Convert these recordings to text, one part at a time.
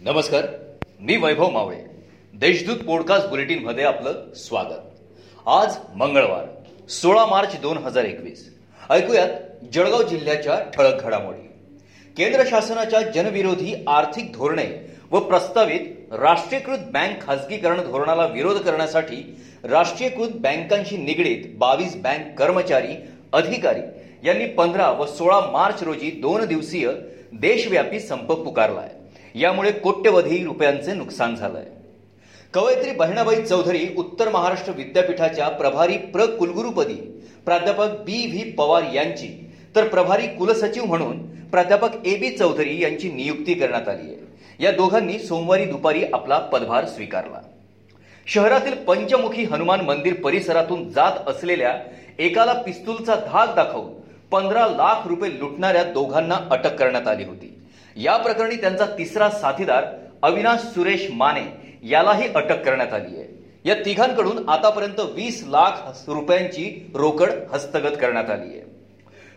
नमस्कार मी वैभव मावळे. देशदूत पॉडकास्ट बुलेटिनमध्ये आपलं स्वागत. आज मंगळवार सोळा मार्च दोन हजार एकवीस. ऐकूयात जळगाव जिल्ह्याच्या ठळक घडामोडी. केंद्र शासनाच्या जनविरोधी आर्थिक धोरणे व प्रस्तावित राष्ट्रीयकृत बँक खासगीकरण धोरणाला विरोध करण्यासाठी राष्ट्रीयकृत बँकांशी निगडीत बावीस बँक कर्मचारी अधिकारी यांनी पंधरा व सोळा मार्च रोजी दोन दिवसीय देशव्यापी संप आहे यामुळे कोट्यवधी रुपयांचे नुकसान झालंय. कवयित्री बहिणाबाई चौधरी उत्तर महाराष्ट्र विद्यापीठाच्या प्रभारी प्र कुलगुरुपदी प्राध्यापक बी व्ही पवार यांची तर प्रभारी कुलसचिव म्हणून प्राध्यापक ए बी चौधरी यांची नियुक्ती करण्यात आली आहे. या दोघांनी सोमवारी दुपारी आपला पदभार स्वीकारला. शहरातील पंचमुखी हनुमान मंदिर परिसरातून जात असलेल्या एकाला पिस्तूलचा धाक दाखवून पंधरा लाख रुपये लुटणाऱ्या दोघांना अटक करण्यात आली होती. या प्रकरणी त्यांचा तिसरा साथीदार अविनाश सुरेश माने यालाही अटक करण्यात आली आहे. या तिघांकडून आतापर्यंत वीस लाख रुपयांची रोकड हस्तगत करण्यात आली आहे.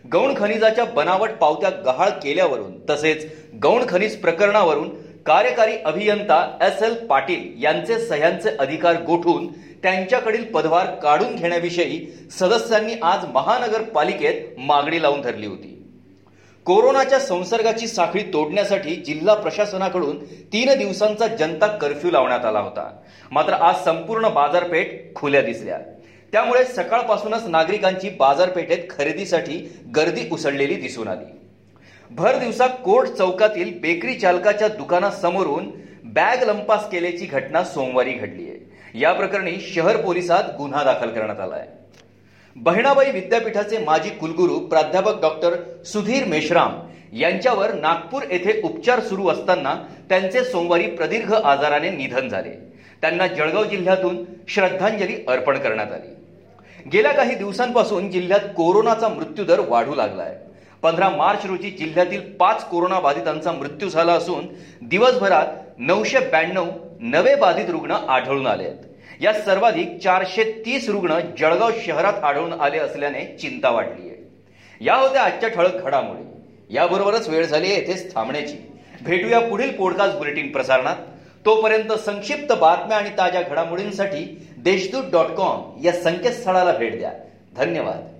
गौण खनिजाच्या बनावट पावत्या गहाळ केल्यावरून तसेच गौण खनिज प्रकरणावरून कार्यकारी अभियंता एस एल पाटील यांचे सह्यांचे अधिकार गोठून त्यांच्याकडील पदभार काढून घेण्याविषयी सदस्यांनी आज महानगरपालिकेत मागणी लावून धरली होती. कोरोनाच्या संसर्गाची साखळी तोडण्यासाठी जिल्हा प्रशासनाकडून तीन दिवसांचा जनता कर्फ्यू लावण्यात आला होता. मात्र आज संपूर्ण बाजारपेठ खुल्या दिसल्या. त्यामुळे सकाळपासूनच नागरिकांची बाजारपेठेत खरेदीसाठी गर्दी उसळलेली दिसून आली. भर दिवसा कोर्ट चौकातील बेकरी चालकाच्या दुकानासमोरून बॅग लंपास केल्याची घटना सोमवारी घडली आहे या प्रकरणी शहर पोलिसात गुन्हा दाखल करण्यात आला आहे बहिणाबाई विद्यापीठाचे माजी कुलगुरू प्राध्यापक डॉक्टर सुधीर मेश्राम यांच्यावर नागपूर येथे उपचार सुरू असताना त्यांचे सोमवारी प्रदीर्घ आजाराने निधन झाले. त्यांना जळगाव जिल्ह्यातून श्रद्धांजली अर्पण करण्यात आली. गेल्या काही दिवसांपासून जिल्ह्यात कोरोनाचा मृत्यूदर वाढू लागला आहे पंधरा मार्च रोजी जिल्ह्यातील पाच कोरोना बाधितांचा मृत्यू झाला असून दिवसभरात नऊशे ब्याण्णव नवे बाधित रुग्ण आढळून आले आहेत या सर्वाधिक चारशे तीस रुग्ण जळगाव शहरात आढळून आले असल्याने चिंता वाढली आहे. या होत्या आजच्या ठळक घडामोडी. याबरोबरच वेळ झाली आहे येथेच थांबण्याची. भेटूया पुढील पॉडकास्ट बुलेटिन प्रसारणात. तोपर्यंत संक्षिप्त बातम्या आणि ताज्या घडामोडींसाठी देशदूत डॉट कॉम या संकेतस्थळाला भेट द्या. धन्यवाद.